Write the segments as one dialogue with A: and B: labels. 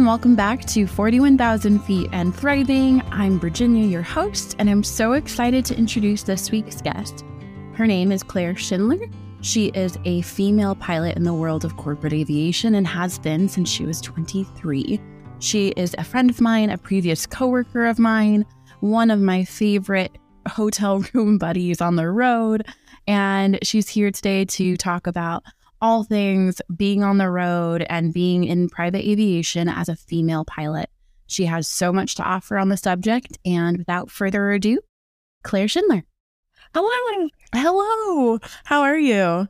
A: And welcome back to 41,000 Feet and Thriving. I'm Virginia, your host, and I'm so excited to introduce this week's guest. Her name is Claire Schindler. She is a female pilot in the world of corporate aviation and has been since she was 23. She is a friend of mine, a previous coworker of mine, one of my favorite hotel room buddies on the road, and she's here today to talk about all things being on the road and being in private aviation as a female pilot. She has so much to offer on the subject. And without further ado, Claire Schindler.
B: Hello.
A: Hello. How are you?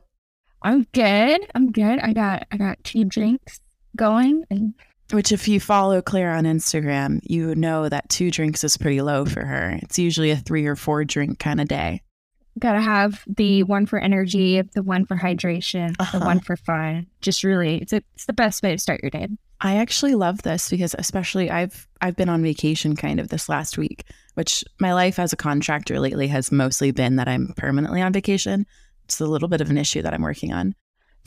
B: I'm good. I'm good. I got I got two drinks going and
A: which if you follow Claire on Instagram, you know that two drinks is pretty low for her. It's usually a three or four drink kind of day
B: gotta have the one for energy, the one for hydration, uh-huh. the one for fun. Just really, it's a, it's the best way to start your day.
A: I actually love this because especially I've I've been on vacation kind of this last week, which my life as a contractor lately has mostly been that I'm permanently on vacation. It's a little bit of an issue that I'm working on.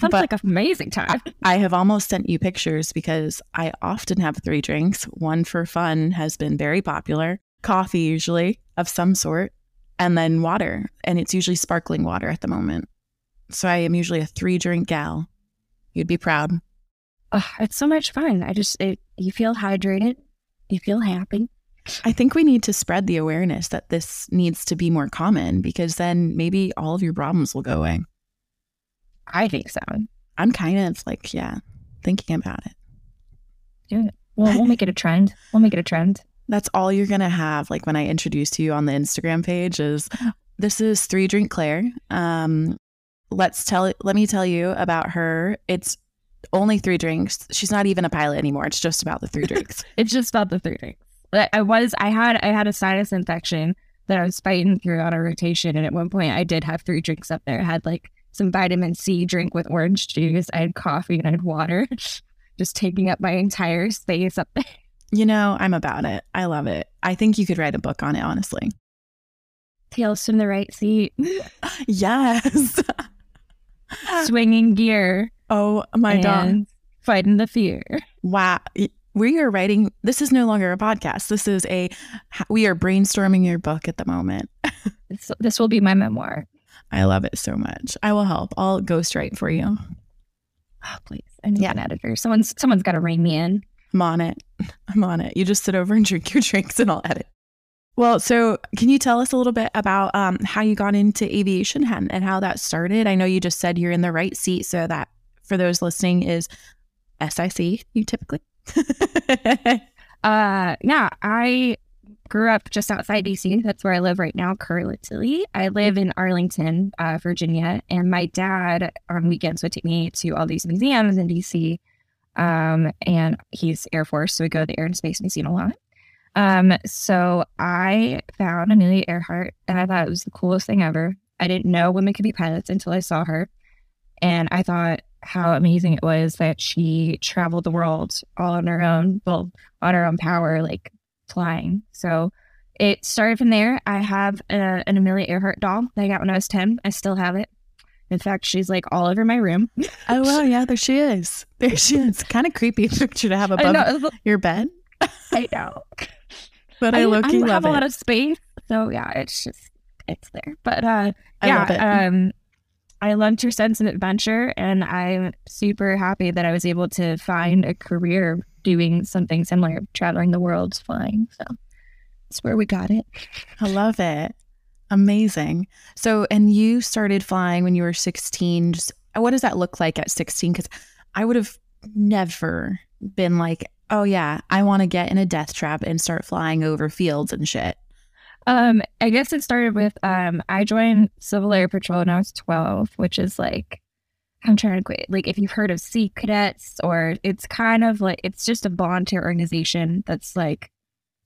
B: Sounds but like an amazing time.
A: I have almost sent you pictures because I often have three drinks. One for fun has been very popular, coffee usually of some sort, and then water. And it's usually sparkling water at the moment. So I am usually a three drink gal. You'd be proud.
B: Oh, it's so much fun. I just, it, you feel hydrated, you feel happy.
A: I think we need to spread the awareness that this needs to be more common because then maybe all of your problems will go away.
B: I think so.
A: I'm kind of like, yeah, thinking about it.
B: Do it. Well, we'll make it a trend. We'll make it a trend.
A: That's all you're going to have. Like when I introduce you on the Instagram page is this is three drink Claire. Um, let's tell let me tell you about her. It's only three drinks. She's not even a pilot anymore. It's just about the three drinks.
B: it's just about the three drinks. I was I had I had a sinus infection that I was fighting through on a rotation, and at one point I did have three drinks up there. I had like some vitamin C drink with orange juice. I had coffee and I had water, just taking up my entire space up there.
A: You know, I'm about it. I love it. I think you could write a book on it, honestly.
B: Tales from the right seat.
A: yes.
B: Swinging gear.
A: Oh my god.
B: Fighting the fear.
A: Wow. We are writing, this is no longer a podcast. This is a, we are brainstorming your book at the moment.
B: this, this will be my memoir.
A: I love it so much. I will help. I'll ghostwrite for you.
B: Oh, please. I need yeah. an editor. Someone's someone's got to rein me in.
A: I'm on it. I'm on it. You just sit over and drink your drinks and I'll edit. Well, so can you tell us a little bit about um, how you got into aviation and, and how that started? I know you just said you're in the right seat, so that for those listening is SIC. You typically.
B: uh, yeah, I grew up just outside DC. That's where I live right now, currently. I live in Arlington, uh, Virginia, and my dad on weekends would take me to all these museums in DC um, and he's Air Force, so we go to the Air and Space Museum a lot. Um, so I found Amelia Earhart and I thought it was the coolest thing ever. I didn't know women could be pilots until I saw her. And I thought how amazing it was that she traveled the world all on her own, well, on her own power, like flying. So it started from there. I have a, an Amelia Earhart doll that I got when I was 10. I still have it. In fact, she's like all over my room.
A: oh well, yeah, there she is. There she is. It's kind of creepy picture to have above your bed.
B: I know,
A: but I, I look. I love
B: have
A: it.
B: a lot of space, so yeah, it's just it's there. But uh, yeah, um, I loved her sense of adventure, and I'm super happy that I was able to find a career doing something similar, traveling the world, flying. So that's where we got it.
A: I love it. Amazing. So, and you started flying when you were 16. Just what does that look like at 16? Because I would have never been like, oh, yeah, I want to get in a death trap and start flying over fields and shit.
B: Um, I guess it started with um, I joined Civil Air Patrol when I was 12, which is like, I'm trying to quit. Like, if you've heard of Sea Cadets, or it's kind of like, it's just a volunteer organization that's like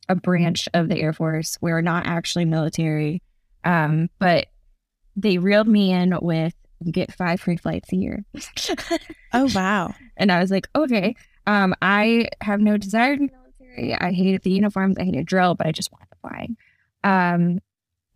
B: a branch of the Air Force. We're not actually military. Um, but they reeled me in with you get five free flights a year.
A: oh wow.
B: And I was like, okay. Um, I have no desire to be military. I hated the uniforms, I hated drill, but I just wanted to fly. Um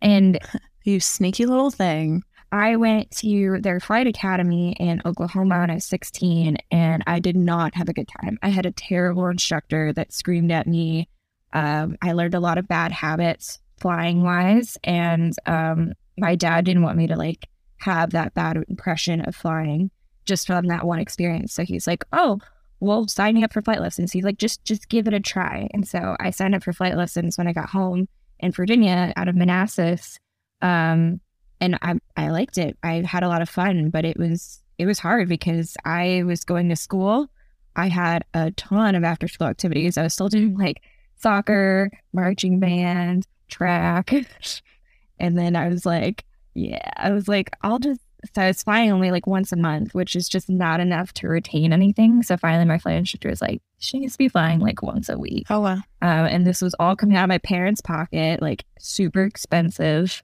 B: and
A: you sneaky little thing.
B: I went to their flight academy in Oklahoma when I was 16, and I did not have a good time. I had a terrible instructor that screamed at me. Um, I learned a lot of bad habits flying wise, and um, my dad didn't want me to like have that bad impression of flying just from that one experience. So he's like, "Oh, well, sign me up for flight lessons." He's like, "Just, just give it a try." And so I signed up for flight lessons when I got home in Virginia out of Manassas. Um, and I I liked it. I had a lot of fun, but it was it was hard because I was going to school. I had a ton of after school activities. I was still doing like soccer, marching band, track. and then I was like, yeah, I was like, I'll just so I was flying only like once a month, which is just not enough to retain anything. So finally, my flight instructor was like, she needs to be flying like once a week.
A: Oh, wow.
B: Um, and this was all coming out of my parents' pocket, like super expensive.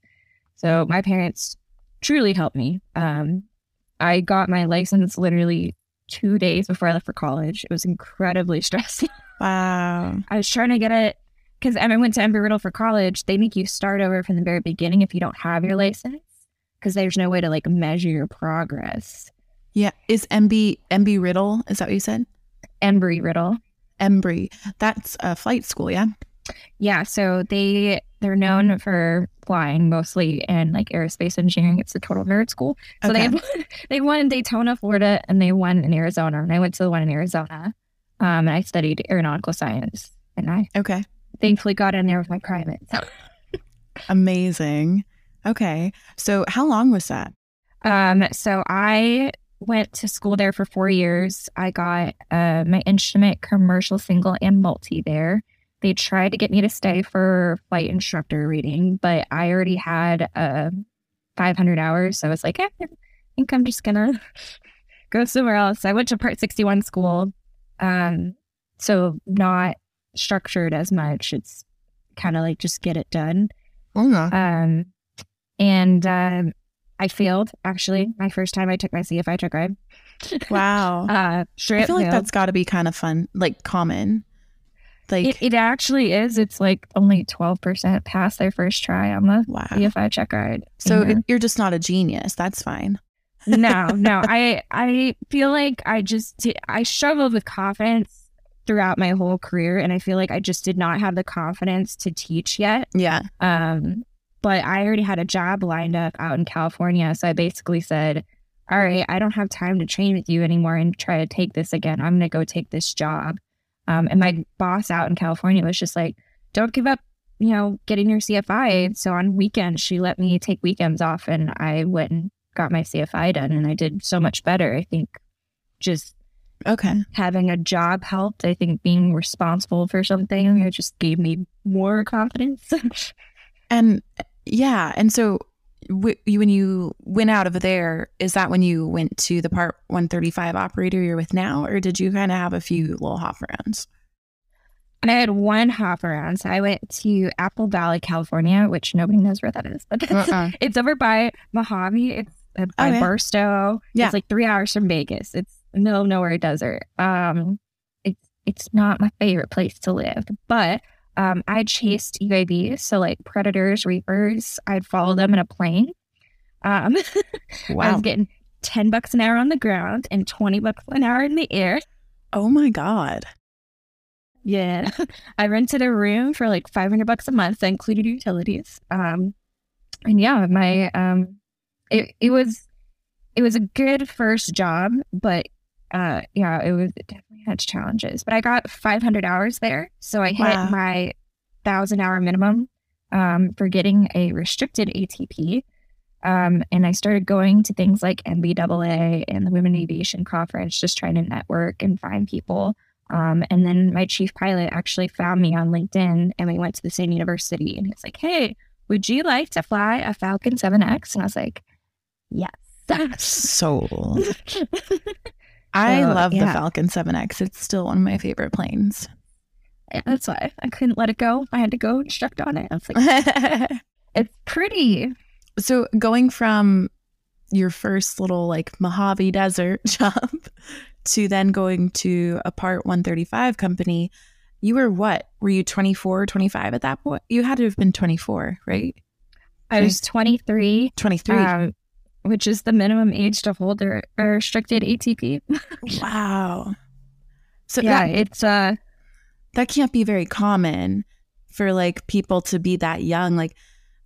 B: So my parents truly helped me. Um, I got my license literally two days before I left for college. It was incredibly stressful.
A: Wow.
B: I was trying to get it because I went to Embry Riddle for college. They make you start over from the very beginning if you don't have your license because there's no way to like measure your progress.
A: Yeah. Is MB MB Riddle? Is that what you said?
B: Embry Riddle.
A: Embry. That's a flight school, yeah.
B: Yeah, so they they're known for flying mostly and like aerospace engineering. It's a total nerd school. So
A: Okay.
B: they have, they one in Daytona, Florida, and they one in Arizona. And I went to the one in Arizona, um, and I studied aeronautical science. And I
A: Okay.
B: Thankfully got in there with my private. So,
A: Amazing. Okay. So how long was that?
B: um, so I went to school there for four years. I got uh, my instrument commercial single and multi there. They tried to get me to stay for flight instructor rating, but I already had uh, 500 hours. So I was like, eh, I think I'm just gonna go somewhere else. I went to Part 61 school, um, so not structured as much. It's kind of like just get it done.
A: Oh,
B: Um, and um, I failed actually my first time I took my CFI check ride.
A: wow.
B: Uh, straight
A: I feel like
B: failed.
A: that's got to be kind of fun, like common. Like,
B: It, it actually is. It's like only 12% pass their first try on the
A: wow.
B: CFI check ride.
A: So
B: Yeah.
A: it- you're just not a genius. That's fine.
B: no, no. I I feel like I just I struggled with confidence throughout my whole career, and I feel like I just did not have the confidence to teach yet.
A: Yeah.
B: Um, but I already had a job lined up out in California, so I basically said, "All right, I don't have time to train with you anymore and try to take this again. I'm gonna go take this job." Um, and my boss out in California was just like, "Don't give up." You know, getting your CFI. So on weekends, she let me take weekends off, and I went and got my CFI done, and I did so much better. I think just
A: Okay.
B: having a job helped. I think being responsible for something it just gave me more confidence.
A: And yeah. And so w- when you went out of there, is that when you went to the Part 135 operator you're with now? Or did you kind of have a few little hop arounds?
B: And I had one hop around. So I went to Apple Valley, California, which nobody knows where that is, but
A: Uh-uh.
B: it's over by Mojave. It's uh, by
A: Oh, yeah.
B: Barstow.
A: Yeah.
B: It's like three hours from Vegas. It's middle of nowhere desert. Um, it's it's not my favorite place to live, but um, I chased UAVs, so like predators, reapers. I'd follow them in a plane. Um, I was getting ten bucks an hour on the ground and twenty bucks an hour in the air.
A: Oh my God.
B: Yeah. I rented a room for like 500 bucks a month. That included utilities. Um, and yeah, my, um, it, it was, it was a good first job, but, uh, yeah, it was, it definitely had challenges, but I got 500 hours there. So I hit
A: Wow.
B: my thousand hour minimum, um, for getting a restricted ATP. Um, and I started going to things like NBAA and the Women in Aviation Conference, just trying to network and find people. Um, and then my chief pilot actually found me on LinkedIn and we went to the same university and he's like, Hey, would you like to fly a Falcon 7X? And I was like, Yes.
A: That's Sold. I
B: So,
A: love the. Falcon 7X. It's still one of my favorite planes.
B: Yeah, That's why I couldn't let it go. I had to go instruct on it. I was like, It's pretty.
A: so going from your first little like Mojave Desert job to then going to a Part 135 company, you were what? Were you 24, 25 at that point? You had to have been 24, right?
B: I was 23
A: 23.
B: um, which is the minimum age to hold a, a restricted ATP.
A: wow. So
B: yeah,
A: that,
B: it's uh
A: that can't be very common for like people to be that young. Like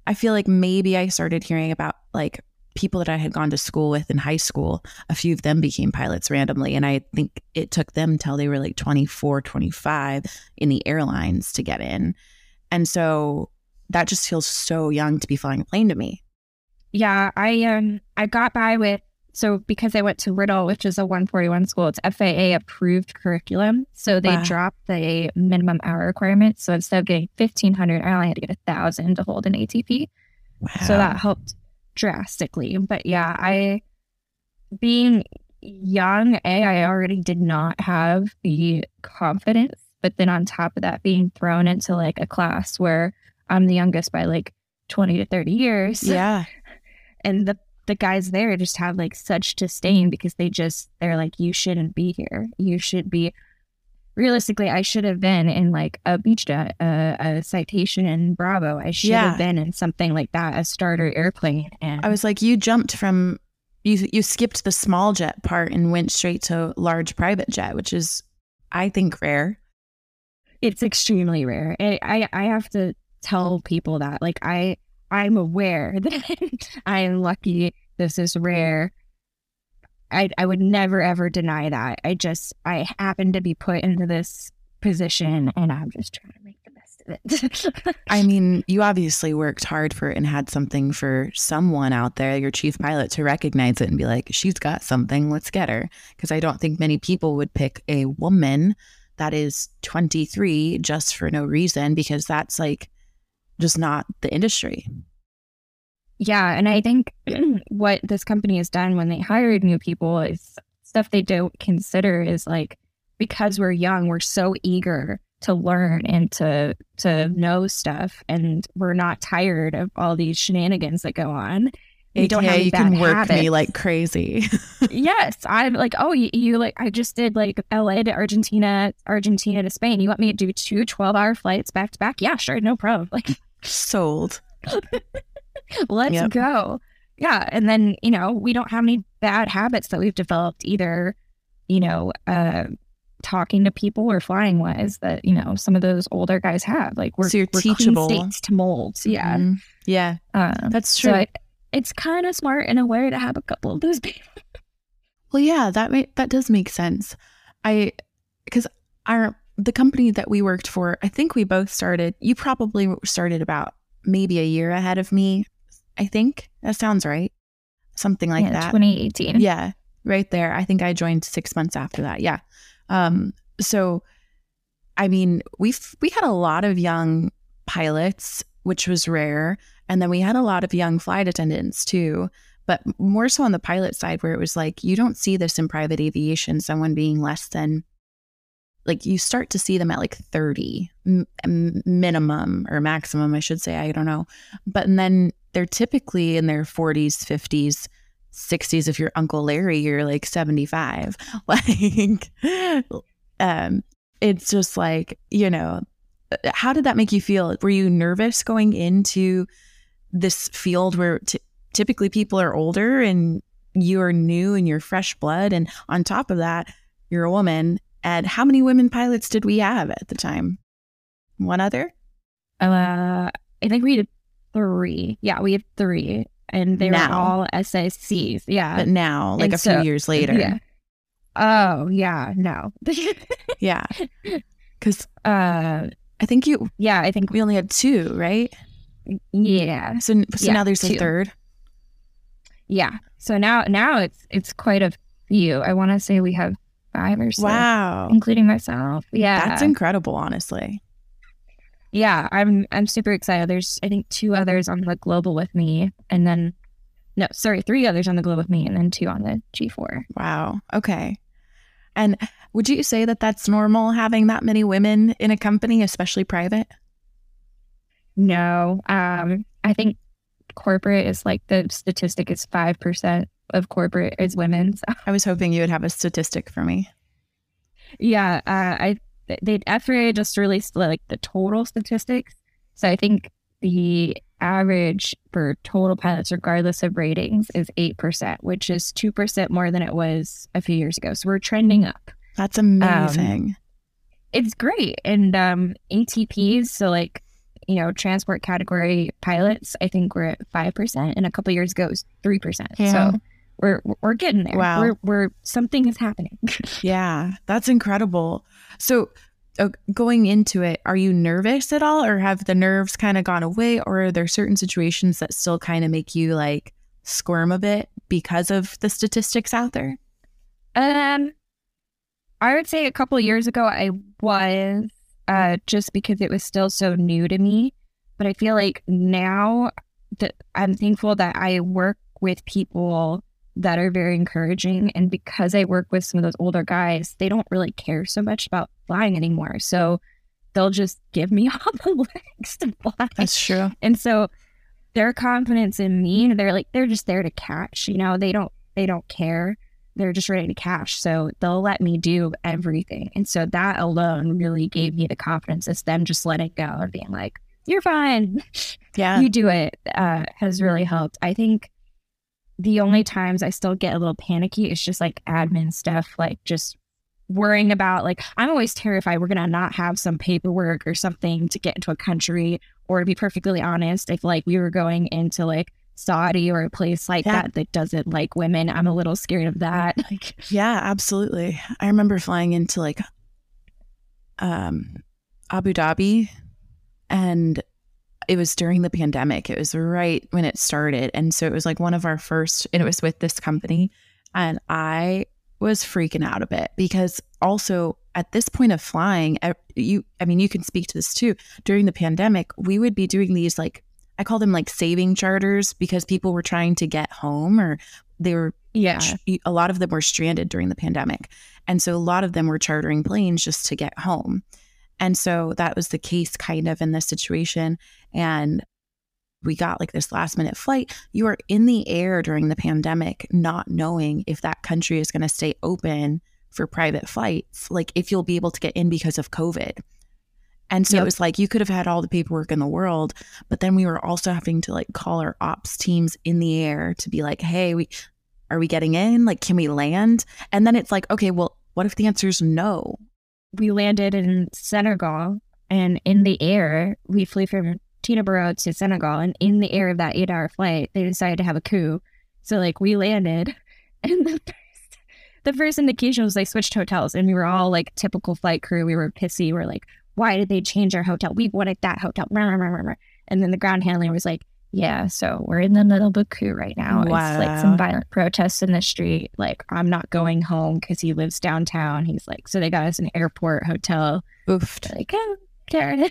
A: I feel like maybe I started hearing about like people that I had gone to school with in high school, a few of them became pilots randomly. And I think it took them till they were like 24, 25 in the airlines to get in. And so that just feels so young to be flying a plane to me.
B: Yeah, I um I got by with so because I went to Riddle, which is a 141 school, it's FAA approved curriculum. So they
A: Wow.
B: dropped the minimum hour requirement. So instead of getting 1500, I only had to get a thousand to hold an ATP.
A: Wow.
B: So that helped drastically. But yeah, I being young, A, I already did not have the confidence. But then on top of that, being thrown into like a class where I'm the youngest by like 20 to 30 years.
A: Yeah.
B: And the the guys there just have like such disdain because they just they're like, you shouldn't be here. You should be realistically, I should have been in like a Beechjet, uh, a, a citation in Bravo. I should
A: Yeah.
B: have been in something like that, a starter airplane. And
A: I was like, you jumped from you you skipped the small jet part and went straight to large private jet, which is I think rare.
B: it's extremely rare. I, I I have to tell people that like I I'm aware that I am lucky. This is rare. I I would never ever deny that. I just I happen to be put into this position and I'm just trying to make the best of it.
A: I mean, you obviously worked hard for it and had something for someone out there, your chief pilot, to recognize it and be like, she's got something, let's get her. Because I don't think many people would pick a woman that is 23 just for no reason, because that's like just not the industry.
B: Yeah, and I think what this company has done when they hired new people is stuff they don't consider is like because we're young, we're so eager to learn and to to know stuff, and we're not tired of all these shenanigans that go on. We don't have
A: you can work me like crazy.
B: yes, I'm like, oh, you, you like, I just did like LA to Argentina, Argentina to Spain. You want me to do two 12 hour flights back to back? Yeah, sure, no problem. Like,
A: Sold.
B: let's
A: Yep.
B: go. Yeah. And then, you know, we don't have any bad habits that we've developed either, you know, uh, talking to people or flying wise that, you know, some of those older guys have. Like we're,
A: So you're
B: we're
A: teachable.
B: states to mold. Yeah.
A: Mhm. Yeah,
B: Um,
A: that's true.
B: so I, it's kind of smart in a way to have a couple of those people.
A: Well, yeah, that ma- that does make sense. I because our the company that we worked for, I think we both started. You probably started about maybe a year ahead of me. I think that sounds right. Something like
B: yeah,
A: that.
B: 2018.
A: Yeah, right there. I think I joined six months after that. Yeah. Um. So, I mean, we've we had a lot of young pilots, which was rare, and then we had a lot of young flight attendants too. But more so on the pilot side, where it was like you don't see this in private aviation. Someone being less than, like, you start to see them at like thirty m- m- minimum or maximum, I should say. I don't know, but and then they're typically in their forties, fifties. 60s if you're uncle larry you're like 75 like um it's just like you know how did that make you feel were you nervous going into this field where t- typically people are older and you are new and you're fresh blood and on top of that you're a woman and how many women pilots did we have at the time one other
B: Uh, I think we had three. Yeah, we had three, and they
A: Now.
B: were all SICs. Yeah.
A: but now like
B: and
A: a few years later
B: Yeah. Oh yeah, no.
A: yeah because
B: uh,
A: i think you
B: yeah, I think
A: we only had two right
B: yeah,
A: so, so
B: Yeah,
A: now there's a third
B: yeah. So now now it's it's quite a few. I want to say we have five or so,
A: wow
B: including myself. Yeah,
A: That's incredible, honestly.
B: yeah. I'm I'm super excited. There's I think two others on the global with me, and then no, sorry, three others on the global with me, and then two on the G4.
A: Wow. Okay. And would you say that that's normal having that many women in a company, especially private?
B: No, um, I think corporate is like the statistic is five percent of corporate is women. So,
A: I was hoping you would have a statistic for me.
B: yeah, uh, I they FAA just released like the total statistics. So I think the average for total pilots, regardless of ratings, is 8%, which is 2% more than it was a few years ago. So we're trending up.
A: That's amazing. Um,
B: it's great. And um, ATPs, so like, you know, transport category pilots, I think we're at 5%. And a couple years ago, it was 3%. Yeah. So we're, we're getting there. Wow. We're, we're, something is happening.
A: yeah, that's incredible. So, uh, going into it, are you nervous at all, or have the nerves kind of gone away, or are there certain situations that still kind of make you like squirm a bit because of the statistics out there?
B: Um, I would say a couple years ago I was, uh, just because it was still so new to me. But I feel like now that I'm thankful that I work with people that are very encouraging. And because I work with some of those older guys, they don't really care so much about flying anymore. So they'll just give me all the legs to fly.
A: That's true.
B: And so their confidence in me, they're like, they're just there to catch, you know, they don't, they don't care. They're just ready to cash. So they'll let me do everything. And so that alone really gave me the confidence. It's them just letting go and being like, you're fine.
A: Yeah.
B: you do it uh, has really helped. I think the only times I still get a little panicky is just like admin stuff, like just worrying about like I'm always terrified we're gonna not have some paperwork or something to get into a country. Or to be perfectly honest, if like we were going into like Saudi or a place like yeah. that that doesn't like women, I'm a little scared of that. Like
A: Yeah, absolutely. I remember flying into like um Abu Dhabi and it was during the pandemic. It was right when it started. And so it was like one of our first, and it was with this company. And I was freaking out a bit because also at this point of flying, you, I mean, you can speak to this too. During the pandemic, we would be doing these like, I call them like saving charters because people were trying to get home or they were,
B: yeah,
A: a lot of them were stranded during the pandemic. And so a lot of them were chartering planes just to get home. And so that was the case kind of in this situation. And we got like this last minute flight. You are in the air during the pandemic, not knowing if that country is going to stay open for private flights, like if you'll be able to get in because of COVID. And so yep. it was like you could have had all the paperwork in the world, but then we were also having to like call our ops teams in the air to be like, hey, we are we getting in? Like, can we land? And then it's like, okay, well, what if the answer is no?
B: we landed in Senegal and in the air, we flew from Teterboro to Senegal. And in the air of that eight hour flight, they decided to have a coup. So, like, we landed and the first, the first indication was they switched hotels and we were all like typical flight crew. We were pissy. We're like, why did they change our hotel? We wanted that hotel. And then the ground handler was like, yeah, so we're in the middle of a coup right now. Wow. It's like some violent protests in the street. Like, I'm not going home because he lives downtown. He's like, so they got us an airport hotel.
A: Oofed.
B: Like, oh, Karen.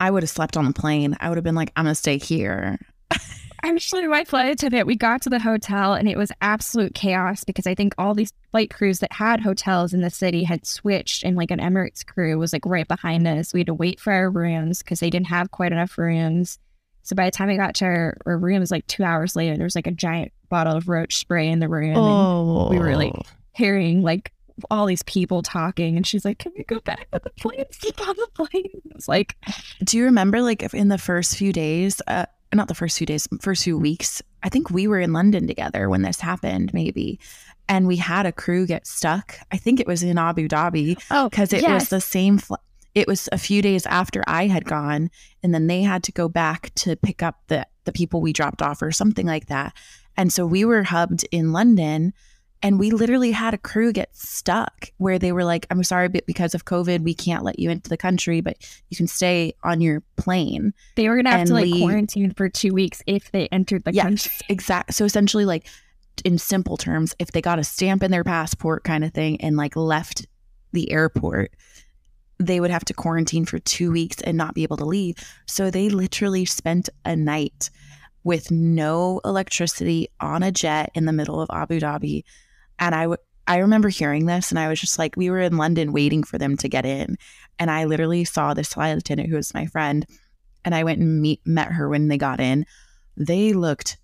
A: I would have slept on the plane. I would have been like, I'm going to stay here.
B: Actually, my flight attendant, we got to the hotel and it was absolute chaos because I think all these flight crews that had hotels in the city had switched and like an Emirates crew was like right behind us. We had to wait for our rooms because they didn't have quite enough rooms. So by the time we got to our, our room, it was like two hours later. There was like a giant bottle of roach spray in the room. Oh. And we were like hearing like all these people talking. And she's like, Can we go back to the plane? Sleep on the plane. It's like,
A: Do you remember like in the first few days, uh, not the first few days, first few weeks, I think we were in London together when this happened, maybe. And we had a crew get stuck. I think it was in Abu Dhabi.
B: Oh,
A: because it yes. was the same flight it was a few days after I had gone, and then they had to go back to pick up the the people we dropped off or something like that. And so we were hubbed in London and we literally had a crew get stuck where they were like, I'm sorry, but because of COVID, we can't let you into the country, but you can stay on your plane.
B: They were going to have to like quarantine for two weeks if they entered the yes, country.
A: Exactly. So essentially, like in simple terms, if they got a stamp in their passport kind of thing and like left the airport, they would have to quarantine for two weeks and not be able to leave. So they literally spent a night with no electricity on a jet in the middle of Abu Dhabi. And I would I remember hearing this and I was just like, we were in London waiting for them to get in. And I literally saw this flight attendant who was my friend. And I went and meet, met her when they got in. They looked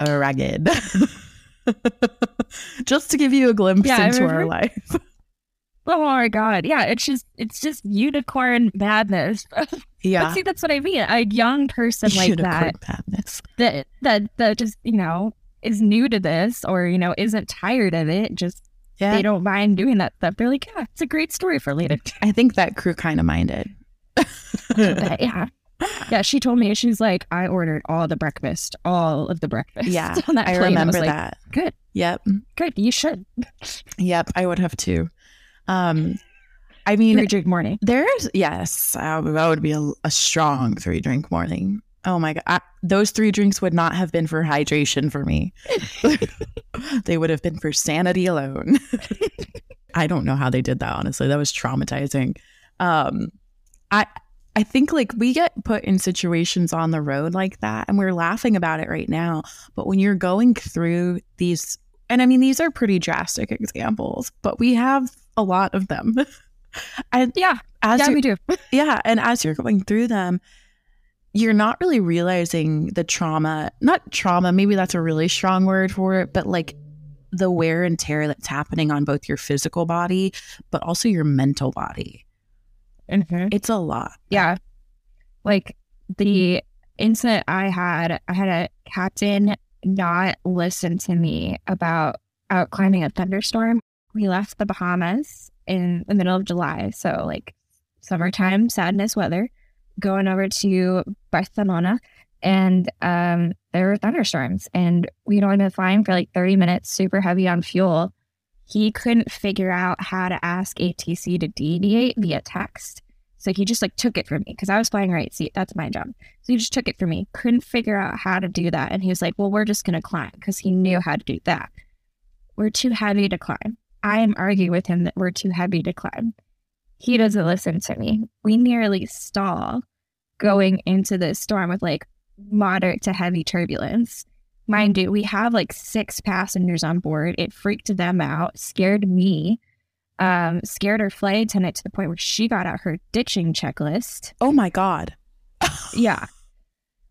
A: ragged. just to give you a glimpse yeah, into our life.
B: Oh my god. Yeah, it's just it's just unicorn madness.
A: Yeah.
B: See, that's what I mean. A young person like
A: Unicorn
B: that
A: madness.
B: that that that just, you know, is new to this or, you know, isn't tired of it, just
A: Yeah.
B: they don't mind doing that stuff. They're like, Yeah, it's a great story for later.
A: I think that crew kind of minded.
B: Yeah. Yeah, she told me she's like, I ordered all the breakfast, all of the breakfast.
A: Yeah, I remember
B: was like,
A: that.
B: Good,
A: Yep.
B: good. You should.
A: Yep. I would have too. Um, I mean,
B: Three drink morning.
A: There's yes, uh, that would be a, a strong three drink morning. Oh my god, I, those three drinks would not have been for hydration for me. they would have been for sanity alone. I don't know how they did that. Honestly, that was traumatizing. Um, I I think like we get put in situations on the road like that, and we're laughing about it right now. But when you're going through these, and I mean these are pretty drastic examples, but we have a lot of them. and
B: Yeah,
A: as
B: yeah, we do.
A: yeah, and as you're going through them, you're not really realizing the trauma, not trauma, maybe that's a really strong word for it, but like the wear and tear that's happening on both your physical body, but also your mental body.
B: Mhm.
A: It's a lot.
B: Yeah. Like the incident I had, I had a captain not listen to me about out climbing a thunderstorm. We left the Bahamas in the middle of July. So, like summertime sadness weather, going over to Barcelona. And um, there were thunderstorms, and we'd only been flying for like 30 minutes, super heavy on fuel. He couldn't figure out how to ask ATC to deviate via text. So he just like took it from me because I was flying right seat. That's my job. So he just took it from me. Couldn't figure out how to do that. And he was like, well, we're just going to climb because he knew how to do that. We're too heavy to climb. I am arguing with him that we're too heavy to climb. He doesn't listen to me. We nearly stall going into this storm with like moderate to heavy turbulence. Mind you, we have like six passengers on board. It freaked them out, scared me, um, scared our flight attendant to the point where she got out her ditching checklist.
A: Oh my God.
B: Yeah.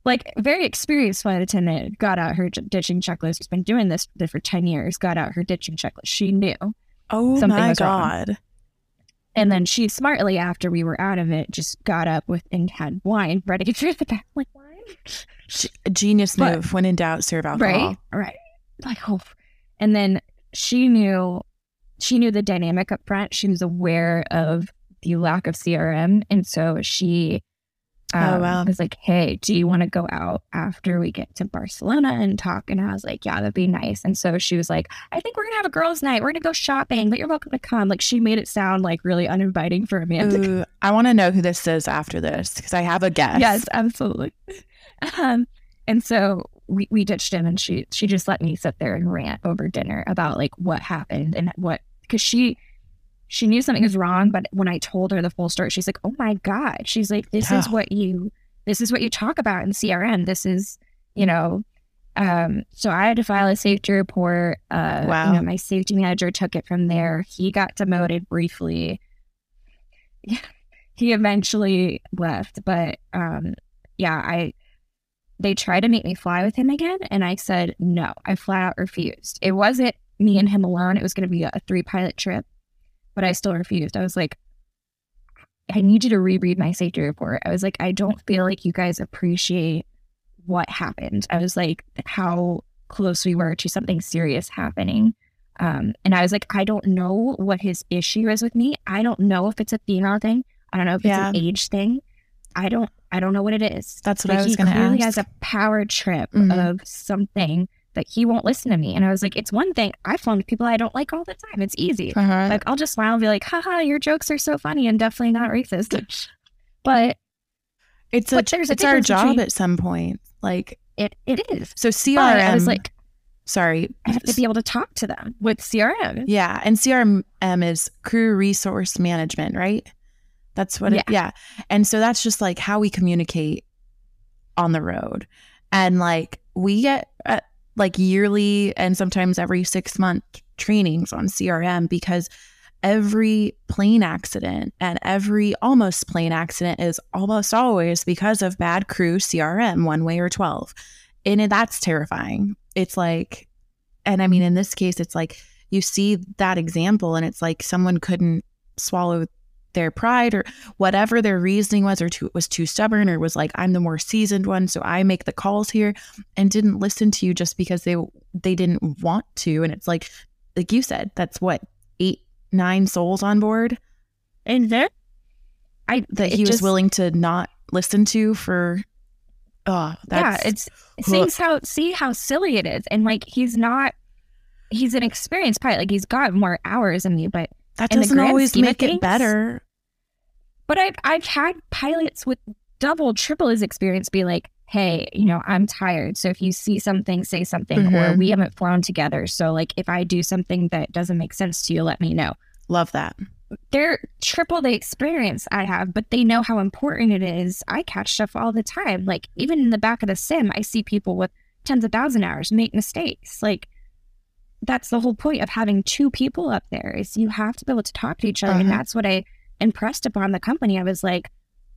B: Like very experienced flight attendant got out her ditching checklist. She's been doing this for 10 years, got out her ditching checklist. She knew.
A: Oh
B: Something
A: my
B: was wrong. And then she smartly, after we were out of it, just got up with and had wine ready to the back. Like, wine?
A: Genius
B: But-
A: move. when in doubt, serve alcohol.
B: Right. Right. Like, oh. And then she knew, she knew the dynamic up front. She was aware of the lack of CRM. And so she
A: Oh, wow.
B: I was like, hey, do you want to go out after we get to Barcelona and talk? And I was like, yeah, that'd be nice. And so she was like, I think we're going to have a girls' night. We're going to go shopping, but you're welcome to come. Like, she made it sound like really uninviting for Amanda.
A: Ooh, I want to know who this is after this because I have a guess.
B: Yes, absolutely. Um, and so we, we ditched him and she she just let me sit there and rant over dinner about like what happened and what because she she knew something was wrong, but when I told her the full story, she's like, Oh my God. She's like, This is what you this is what you talk about in CRM. This is, you know, um, so I had to file a safety report. Uh
A: Wow.
B: you know, my safety manager took it from there. He got demoted briefly. Yeah, he eventually left, but um yeah, I they tried to make me fly with him again and I said no. I flat out refused. It wasn't me and him alone. It was going to be a three pilot trip, but I still refused. I was like I need you to reread my safety report. I was like I don't feel like you guys appreciate what happened. I was like how close we were to something serious happening. Um, and I was like, I don't know what his issue is with me. I don't know if it's a female thing. I don't know if
A: Yeah.
B: it's an age thing. I don't I don't know what it is.
A: That's what
B: But
A: I was going to
B: clearly
A: ask.
B: has a power trip
A: Mhm.
B: of something that he won't listen to me. And I was like, it's one thing. I've flown people I don't like all the time. It's easy.
A: Uh-huh.
B: Like I'll just smile and be like, haha, your jokes are so funny and definitely not racist. But
A: it's a,
B: but there's a
A: it's our job
B: between-
A: at some point. Like,
B: it it is.
A: so
B: But
A: CRM.
B: I was like,
A: sorry.
B: I have to be able to talk to them with CRM.
A: Yeah, and CRM is crew resource management, right? That's what it yeah. And so that's just like how we communicate on the road. And like we get uh, like yearly and sometimes every 6 month trainings on CRM because every plane accident and every almost plane accident is almost always because of bad crew CRM one way or 12. And that's terrifying. It's like and I mean in this case it's like you see that example and it's like someone couldn't swallow their pride or whatever their reasoning was or too, was too stubborn or was like i'm the more seasoned one so i make the calls here and didn't listen to you just because they they didn't want to. And it's like like you said that's what eight nine souls on board?
B: And there i
A: that he was
B: just,
A: willing to not listen to for oh
B: yeah it's see how see how silly it is. And like he's not he's an experienced pilot. Like he's got more hours than me but
A: that doesn't always make it better.
B: But I've I've had pilots with double, triple his experience be like, hey, you know, I'm tired. So if you see something, say something, mm-hmm. or we haven't flown together. So like if I do something that doesn't make sense to you, let me know.
A: Love that.
B: They're triple the experience I have, but they know how important it is. I catch stuff all the time. Like even in the back of the sim, I see people with tens of thousand hours make mistakes. Like that's the whole point of having two people up there is you have to be able to talk to each other. Uh-huh. And that's what I impressed upon the company. I was like,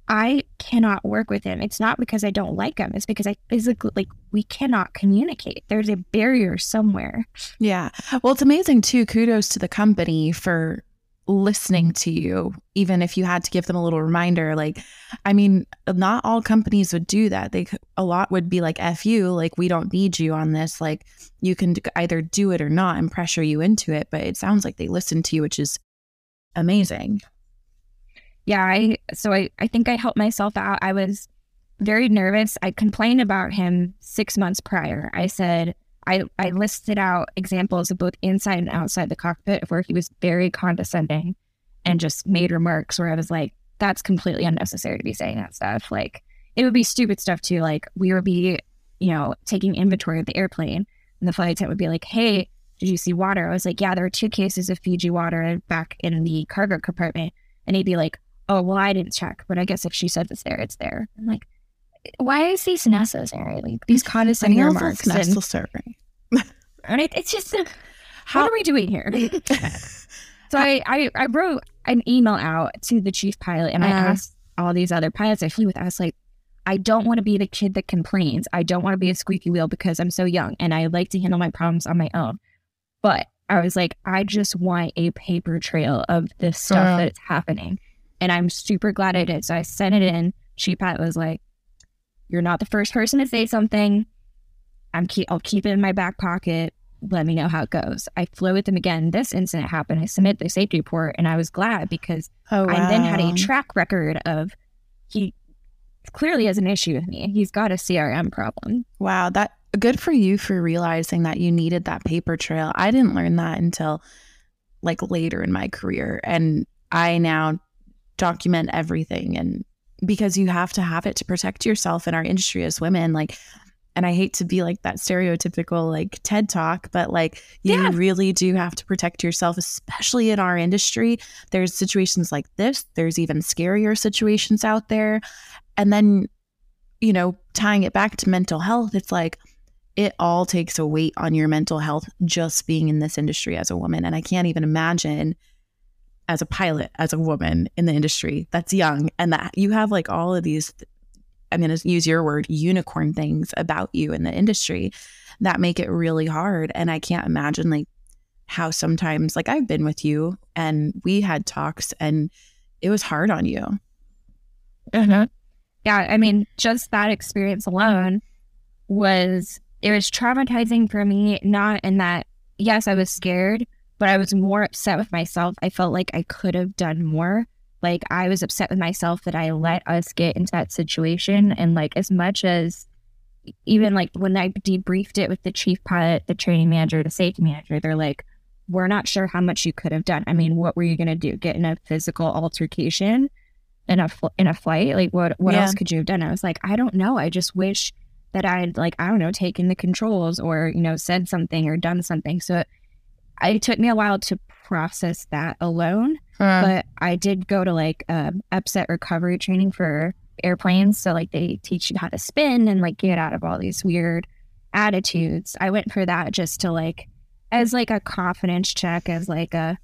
B: I cannot work with him. It's not because I don't like him. It's because I physically like we cannot communicate. There's a barrier somewhere.
A: Yeah. Well, it's amazing too. Kudos to the company for listening to you, even if you had to give them a little reminder. Like, I mean, not all companies would do that. They a lot would be like, "F you," like we don't need you on this. Like, you can either do it or not and pressure you into it. But it sounds like they listened to you, which is amazing.
B: Yeah, I so I I think I helped myself out. I was very nervous. I complained about him six months prior. I said I, I listed out examples of both inside and outside the cockpit of where he was very condescending and just made remarks where I was like, that's completely unnecessary to be saying that stuff. Like, it would be stupid stuff too. Like, we would be, you know, taking inventory of the airplane, and the flight attendant would be like, hey, did you see water? I was like, yeah, there are two cases of Fiji water back in the cargo compartment. And he'd be like, oh, well, I didn't check, but I guess if she said it's there, it's there. I'm like, why is these necessary? Like these condescending remarks.
A: Necessary.
B: And, it, it's just, how what are we doing here? so I, I, I wrote an email out to the chief pilot and uh, I uh-huh. asked all these other pilots I flew with. I was like, I don't want to be the kid that complains. I don't want to be a squeaky wheel because I'm so young and I like to handle my problems on my own. But I was like, I just want a paper trail of this stuff uh, that's happening. And I'm super glad I did. So I sent it in. Chief pilot was like, you're not the first person to say something. I'm keep I'll keep it in my back pocket. Let me know how it goes. I flew with them again. This incident happened. I submit the safety report and I was glad because oh, wow. I then had a track record of he clearly has an issue with me. He's got a CRM problem.
A: Wow, that good for you for realizing that you needed that paper trail. I didn't learn that until like later in my career and I now document everything and because you have to have it to protect yourself in our industry as women. Like, and I hate to be like that stereotypical like TED talk, but like you yeah. really do have to protect yourself, especially in our industry. There's situations like this, there's even scarier situations out there. And then, you know, tying it back to mental health, it's like, it all takes a weight on your mental health just being in this industry as a woman. And I can't even imagine as a pilot, as a woman in the industry that's young and that you have like all of these, I'm going to use your word, unicorn things about you in the industry that make it really hard. And I can't imagine like how sometimes, like I've been with you and we had talks and it was hard on you.
B: Uh-huh. Yeah. I mean, just that experience alone was, it was traumatizing for me, not in that, yes, I was scared, but I was more upset with myself. I felt like I could have done more. Like I was upset with myself that I let us get into that situation. And like as much as even like when I debriefed it with the chief pilot, the training manager, the safety manager, they're like, we're not sure how much you could have done. I mean, what were you going to do? Get in a physical altercation in a fl- in a flight? Like what what yeah. else could you have done? I was like, I don't know. I just wish that I'd like I don't know taken the controls or you know said something or done something. So it took me a while to process that alone, huh. but I did go to like um, upset recovery training for airplanes. So like they teach you how to spin and like get out of all these weird attitudes. I went for that just to like as like a confidence check, as like a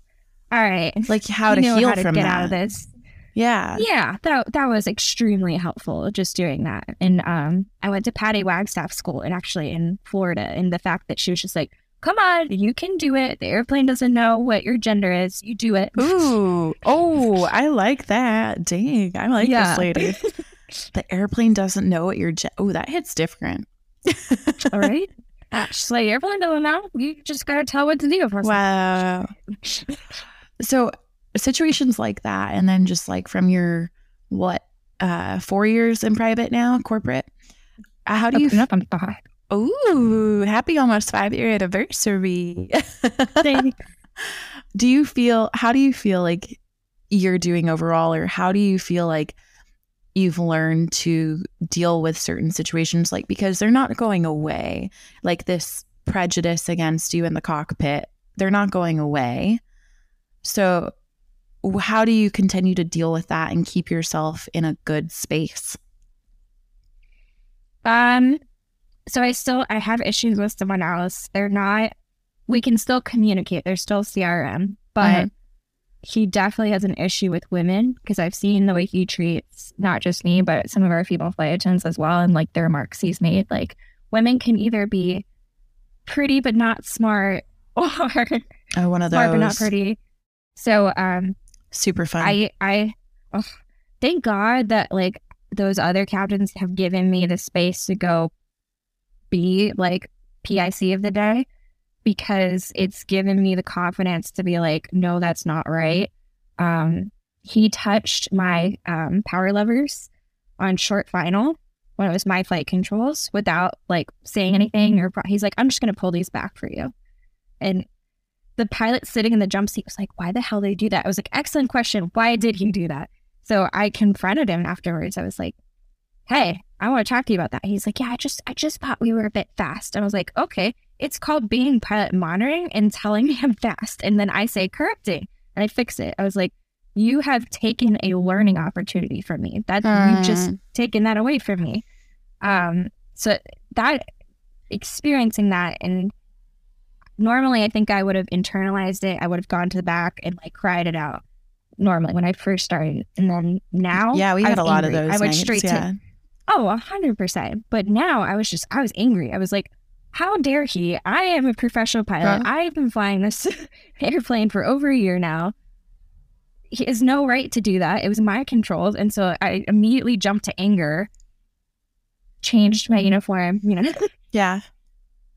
B: all right,
A: like how to heal how to from
B: get
A: that.
B: out of this.
A: Yeah.
B: Yeah. That that was extremely helpful just doing that. And um I went to Patty Wagstaff school and actually in Florida and the fact that she was just like, come on, you can do it. The airplane doesn't know what your gender is. You do it.
A: Ooh, oh, I like that. Dang, I like
B: Yeah.
A: this lady. the airplane doesn't know what your jet. Oh, that hits different.
B: All right. She's like, airplane doesn't know. You just got to tell what to do. For
A: Wow. So situations like that, and then just like from your what uh four years in private now, corporate. uh, How do you?
B: Open up on five.
A: Ooh, happy almost five year anniversary. do you feel? How do you feel like you're doing overall, or how do you feel like you've learned to deal with certain situations? Like because they're not going away. Like this prejudice against you in the cockpit, they're not going away. So, how do you continue to deal with that and keep yourself in a good space?
B: Um, so I still I have issues with someone else. They're not. We can still communicate. They're still CRM, but
A: Mhm.
B: he definitely has an issue with women because I've seen the way he treats not just me, but some of our female flight attendants as well, and like the remarks he's made. Like women can either be pretty but not smart, or smart
A: Oh, one of those.
B: but not pretty. So um,
A: Super fun.
B: I I oh, thank God that like those other captains have given me the space to go be like PIC of the day because it's given me the confidence to be like, no, that's not right. Um, he touched my um, power levers on short final when it was my flight controls without like saying anything or pro- he's like, I'm just gonna pull these back for you. And the pilot sitting in the jump seat was like, why the hell did he do that? I was like, excellent question. Why did he do that? So I confronted him afterwards. I was like, hey, I want to talk to you about that. He's like, yeah, I just, I just thought we were a bit fast. And I was like, okay, it's called being pilot monitoring and telling me I'm fast. And then I say correcting and I fix it. I was like, you have taken a learning opportunity from me. That you've just taken that away from me. Um, so that experiencing that and normally I think I would have internalized it. I would have gone to the back and like cried it out normally when I first started. And then now
A: yeah, we
B: I
A: had a lot
B: angry.
A: of those.
B: I went
A: nights,
B: straight
A: yeah.
B: to Oh, a hundred percent. But now I was just I was angry. I was like, how dare he? I am a professional pilot.
A: Huh?
B: I've been flying this airplane for over a year now. He has no right to do that. It was my controls. And so I immediately jumped to anger, changed my uniform, you know,
A: Yeah.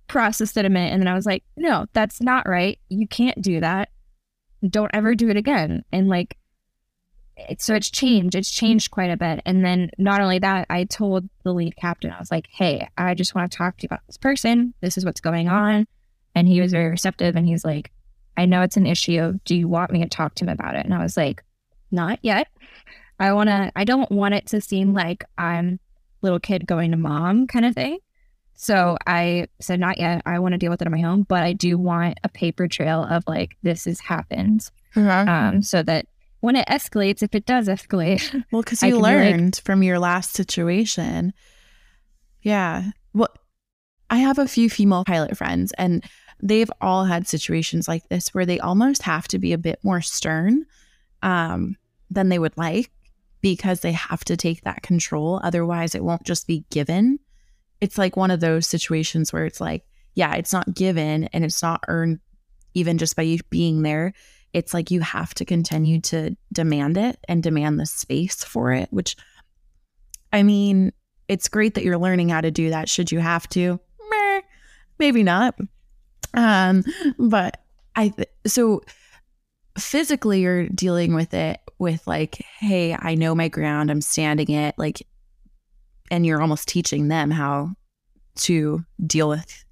B: processed it a minute, and then I was like, no, that's not right. You can't do that. Don't ever do it again. And like, it, so it's changed. It's changed quite a bit. And then not only that, I told the lead captain, I was like, hey, I just want to talk to you about this person. This is what's going on. And he was very receptive. And he's like, I know it's an issue. Do you want me to talk to him about it? And I was like, not yet. I want to, I don't want it to seem like I'm little kid going to mom kind of thing. So I said, not yet. I want to deal with it on my own, but I do want a paper trail of like, this has happened.
A: Uh-huh.
B: Um, so that when it escalates, if it does escalate,
A: Well, because you
B: be like-
A: learned from your last situation. Yeah. Well, I have a few female pilot friends, and they've all had situations like this where they almost have to be a bit more stern um, than they would like because they have to take that control. Otherwise, it won't just be given. It's like one of those situations where it's like, yeah, it's not given and it's not earned even just by you being there it's like you have to continue to demand it and demand the space for it which i mean it's great that you're learning how to do that should you have to. Maybe not. Um but i th- so physically you're dealing with it with like hey i know my ground i'm standing it like and you're almost teaching them how to deal with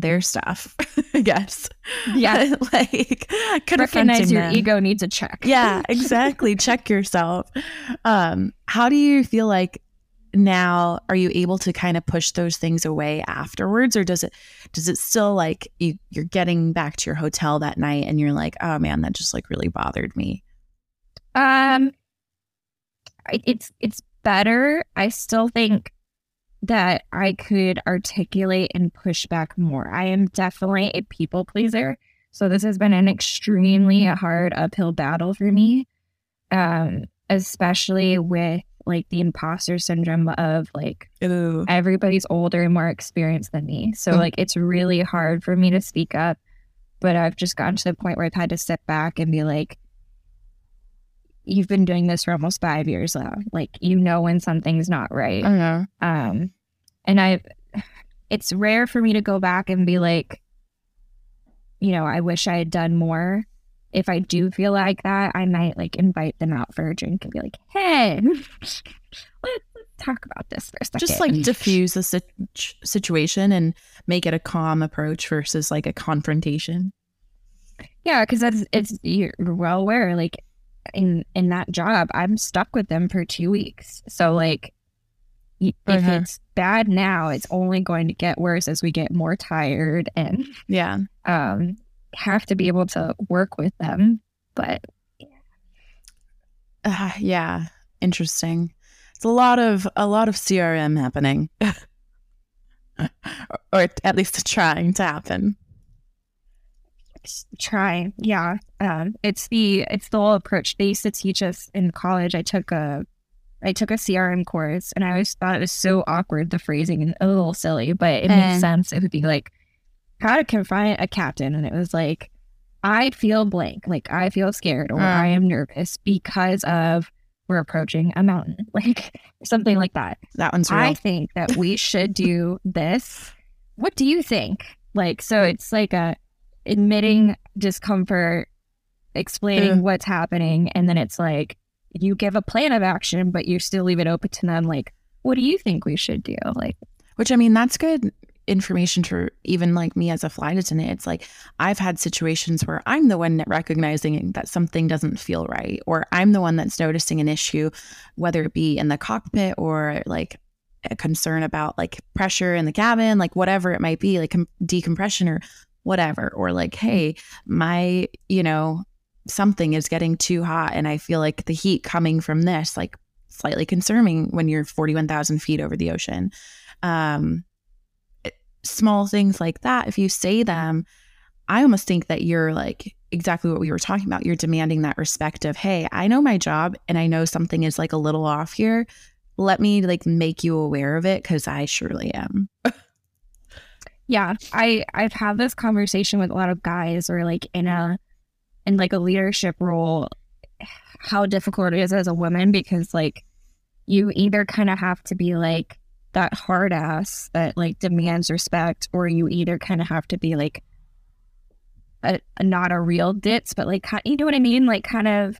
A: their stuff i guess
B: yeah,
A: like
B: recognize your
A: them.
B: ego needs a check.
A: Yeah, exactly. Check yourself. Um, how do you feel like now are you able to kind of push those things away afterwards or does it does it still like you, you're getting back to your hotel that night and you're like, oh man, that just like really bothered me.
B: Um, it's it's better. I still think that I could articulate and push back more. I am definitely a people pleaser, so this has been an extremely hard uphill battle for me, um, especially with like the imposter syndrome of like
A: Ooh.
B: everybody's older and more experienced than me. So
A: Mm.
B: like it's really hard for me to speak up. But I've just gotten to the point where I've had to step back and be like, You've been doing this for almost five years now. Like you know when something's not right. Um and I it's rare for me to go back and be like, you know, I wish I had done more. If I do feel like that, I might like invite them out for a drink and be like, hey, let's, talk about this for a second.
A: Just like diffuse the sit- situation and make it a calm approach versus like a confrontation.
B: Yeah, because that's it's you're well aware. Like in in that job, I'm stuck with them for two weeks. So like, if
A: Mhm.
B: it's bad now, it's only going to get worse as we get more tired and
A: Yeah.
B: um have to be able to work with them. But
A: Uh, yeah. Interesting. It's a lot of a lot of CRM happening. or at least trying to happen.
B: s- try, yeah. Um, it's the it's the whole approach. They used to teach us in college. I took a I took a CRM course and I always thought it was so awkward, the phrasing and a little silly, but it
A: Eh.
B: makes sense. It would be like how to confront a captain. And it was like, I feel blank, like I feel scared or
A: Uh.
B: I am nervous because of we're approaching a mountain, like something like that.
A: That one's real.
B: I think that we should do this. What do you think? Like, so it's like a admitting discomfort, explaining what's happening, and then it's like you give a plan of action, but you still leave it open to them. Like, what do you think we should do? Like,
A: Which I mean, that's good information for even like me as a flight attendant. It's like I've had situations where I'm the one recognizing that something doesn't feel right, or I'm the one that's noticing an issue, whether it be in the cockpit or like a concern about like pressure in the cabin, like whatever it might be, like com- decompression or whatever, or like, hey, my, you know, something is getting too hot and I feel like the heat coming from this, like slightly concerning when you're 41,000 feet over the ocean. Um, small things like that, if you say them, I almost think that you're like exactly what we were talking about. You're demanding that respect of, hey, I know my job and I know something is like a little off here. Let me like make you aware of it because I surely am.
B: yeah, I I've had this conversation with a lot of guys, or like in a in like a leadership role, how difficult it is as a woman because like you either kind of have to be like that hard ass that like demands respect, or you either kind of have to be like a, a not a real ditz, but like you know what I mean, like kind of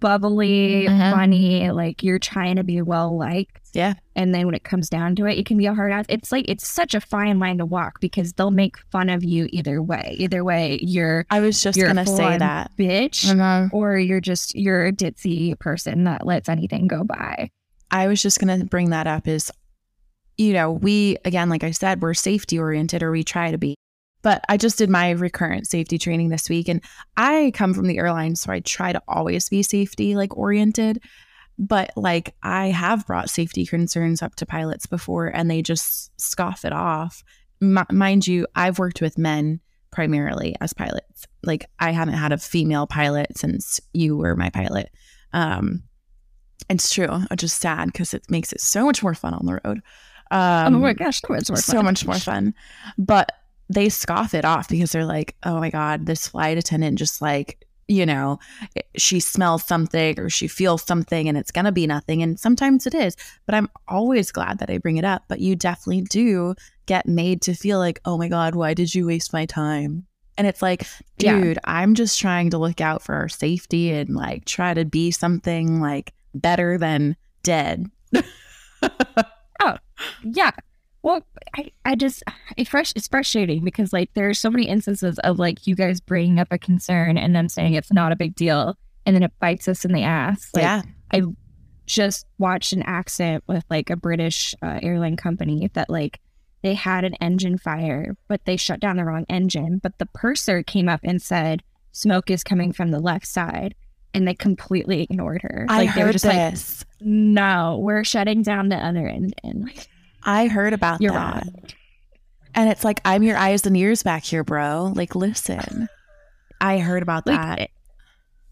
B: bubbly,
A: Mhm.
B: funny, like you're trying to be well liked.
A: Yeah.
B: And then when it comes down to it, it can be a hard ass. It's like it's such a fine line to walk because they'll make fun of you either way. Either way, you're
A: I was just
B: You're
A: gonna say that.
B: bitch, or you're just you're a ditzy person that lets anything go by.
A: I was just going to bring that up is, you know, we, again, like I said, we're safety oriented or we try to be. But I just did my recurrent safety training this week and I come from the airline, so I try to always be safety like oriented. But like I have brought safety concerns up to pilots before and they just scoff it off. M- mind you, I've worked with men primarily as pilots. Like I haven't had a female pilot since you were my pilot. Um, it's true. It's just sad because it makes it so much more fun on the road. Um,
B: oh my gosh, so much more fun.
A: so much more fun. But they scoff it off because they're like, oh my God, this flight attendant just like, you know, she smells something or she feels something and it's going to be nothing. And sometimes it is. But I'm always glad that I bring it up. But you definitely do get made to feel like, oh my God, why did you waste my time? And it's like,
B: Yeah.
A: dude, I'm just trying to look out for our safety and like try to be something like better than dead.
B: Oh, yeah. Well, I, I just it fresh it's frustrating because like there are so many instances of like you guys bringing up a concern and then saying it's not a big deal and then it bites us in the ass. Like,
A: yeah.
B: just watched an accident with like a British uh, airline company that like they had an engine fire, but they shut down the wrong engine. But the purser came up and said smoke is coming from the left side, and they completely ignored her.
A: I
B: like they were
A: heard
B: just like,
A: this.
B: no, we're shutting down the other end. And
A: I heard about
B: You're
A: that.
B: wrong.
A: And it's like, I'm your eyes and ears back here, bro. Like, listen. I heard about
B: like
A: that.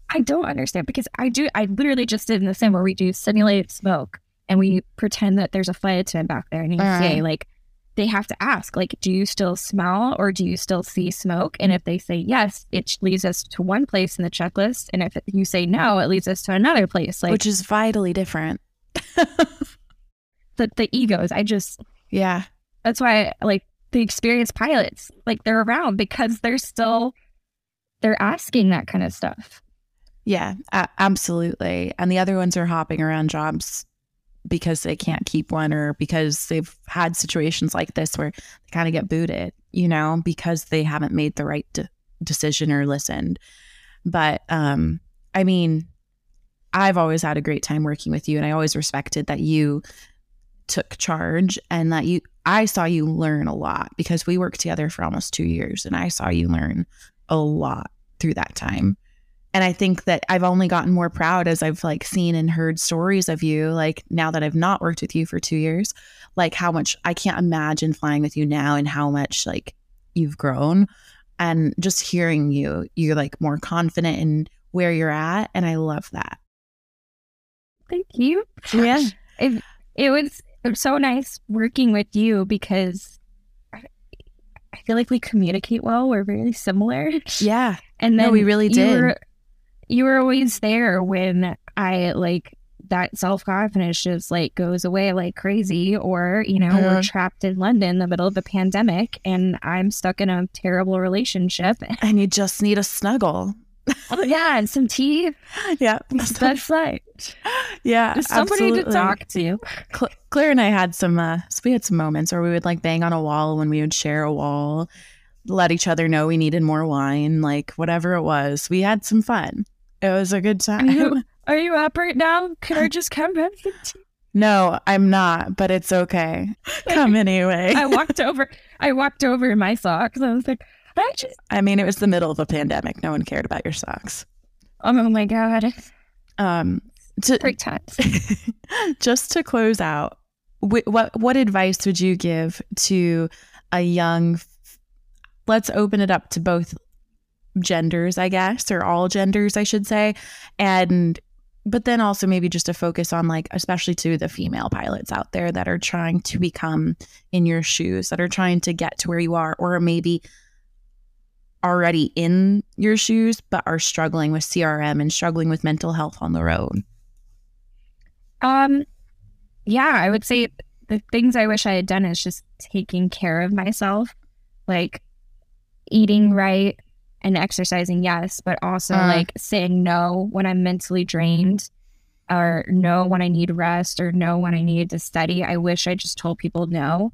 B: I don't understand because I do. I literally just did in the sim where we do simulated smoke, and we pretend that there's a flight attendant back there and you say
A: right. Uh-huh.
B: like they have to ask like do you still smell or do you still see smoke and if they say yes it leads us to one place in the checklist and if you say no it leads us to another place like
A: Which is vitally different.
B: the, the egos i just
A: Yeah.
B: that's why like the experienced pilots like they're around because they're still they're asking that kind of stuff
A: Yeah, a- absolutely. And the other ones are hopping around jobs because they can't keep one or because they've had situations like this where they kind of get booted, you know, because they haven't made the right de- decision or listened. But um I mean, I've always had a great time working with you and I always respected that you took charge and that you I saw you learn a lot because we worked together for almost 2 years and I saw you learn a lot through that time. And i think that i've only gotten more proud as i've like seen and heard stories of you like now that i've not worked with you for two years like how much i can't imagine flying with you now and how much like you've grown. And just hearing you you're like more confident in where you're at and i love that.
B: Thank you.
A: Yeah.
B: it, it was it was so nice working with you because I, I feel like we communicate well. We're very similar.
A: Yeah.
B: And
A: No,
B: then
A: we really
B: you
A: did.
B: were, you were always there when i like that self-confidence just like goes away like crazy or you know we're
A: Mhm.
B: trapped in london in the middle of a pandemic and i'm stuck in a terrible relationship.
A: And you just need a snuggle
B: oh yeah and some tea
A: yeah
B: that's right
A: yeah
B: just somebody
A: absolutely.
B: to talk to
A: Cl- Claire and I had some, uh, so we had some moments where we would like bang on a wall when we would share a wall, let each other know we needed more wine, like whatever it was. We had some fun. It was a good
B: Are
A: time.
B: you, are you up right now? Can I just come in?
A: no, I'm not, but it's okay. Come anyway.
B: I walked over. I walked over in my socks. I was like, I just.
A: I mean, it was the middle of a pandemic. No one cared about your socks.
B: Oh my god!
A: Um, to,
B: Great times.
A: just to close out, wh- what what advice would you give to a young? Let's open it up to both genders, I guess, or all genders, I should say, and but then also maybe just to focus on like especially to the female pilots out there that are trying to become in your shoes that are trying to get to where you are or maybe already in your shoes but are struggling with CRM and struggling with mental health on the road.
B: Um, yeah, I would say the things I wish I had done is just taking care of myself, like eating right and exercising, yes, but also
A: Uh.
B: like saying no when I'm mentally drained, or no when I need rest, or no when I need to study. I wish I just told people no.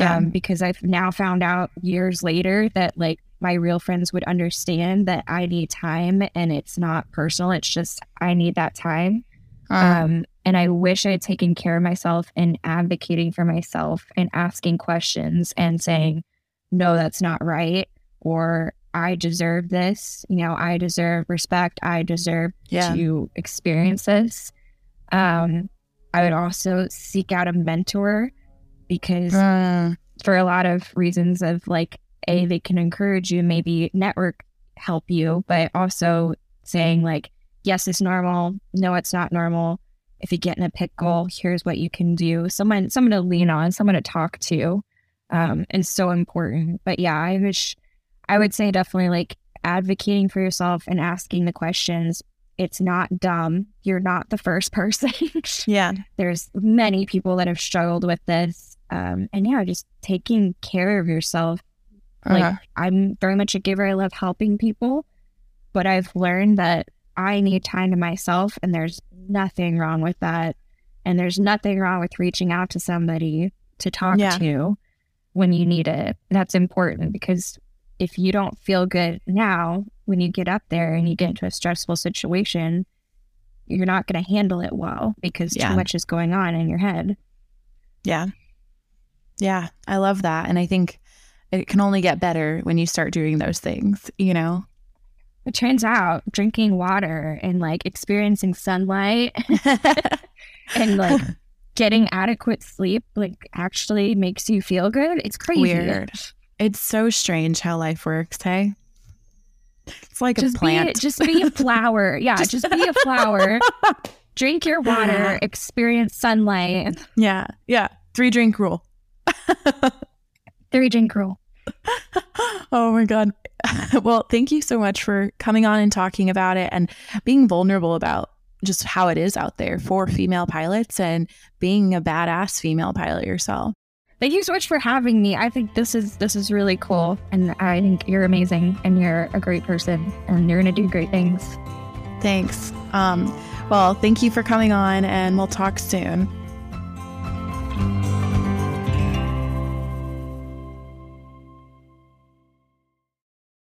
B: um, because I've now found out years later that like my real friends would understand that I need time and it's not personal. It's just I need that time. Um, and I wish I had taken care of myself and advocating for myself and asking questions and saying, no, that's not right. Or I deserve this. You know, I deserve respect. I deserve
A: yeah.
B: to experience this. Um, I would also seek out a mentor because
A: Uh,
B: for a lot of reasons of like a they can encourage you maybe network help you but also saying like yes it's normal. No it's not normal. If you get in a pickle here's what you can do. Someone someone to lean on someone to talk to um is so important. But yeah i wish i would say definitely like advocating for yourself and asking the questions. It's not dumb. You're not the first person.
A: Yeah.
B: there's many people that have struggled with this. Um, and yeah just taking care of yourself like
A: Uh-huh.
B: i'm very much a giver i love helping people but i've learned that i need time to myself and there's nothing wrong with that and there's nothing wrong with reaching out to somebody to talk
A: Yeah.
B: to when you need it that's important because if you don't feel good now when you get up there and you get into a stressful situation you're not going to handle it well because
A: Yeah.
B: too much is going on in your head
A: Yeah. Yeah. I love that. And I think it can only get better when you start doing those things, you know?
B: It turns out drinking water and like experiencing sunlight and like getting adequate sleep like actually makes you feel good. It's crazy.
A: Weird. It's so strange how life works, hey? It's like
B: Just
A: a plant.
B: be just be a flower. Yeah,
A: Just-
B: just, be a flower drink your water, experience sunlight.
A: Yeah. Yeah. Three drink rule.
B: Drink rule.
A: oh my God. well, thank you so much for coming on and talking about it and being vulnerable about just how it is out there for female pilots and being a badass female pilot yourself.
B: Thank you so much for having me. I think this is this is really cool and I think you're amazing and you're a great person and you're going to do great things.
A: Thanks. Um, well, thank you for coming on and we'll talk soon.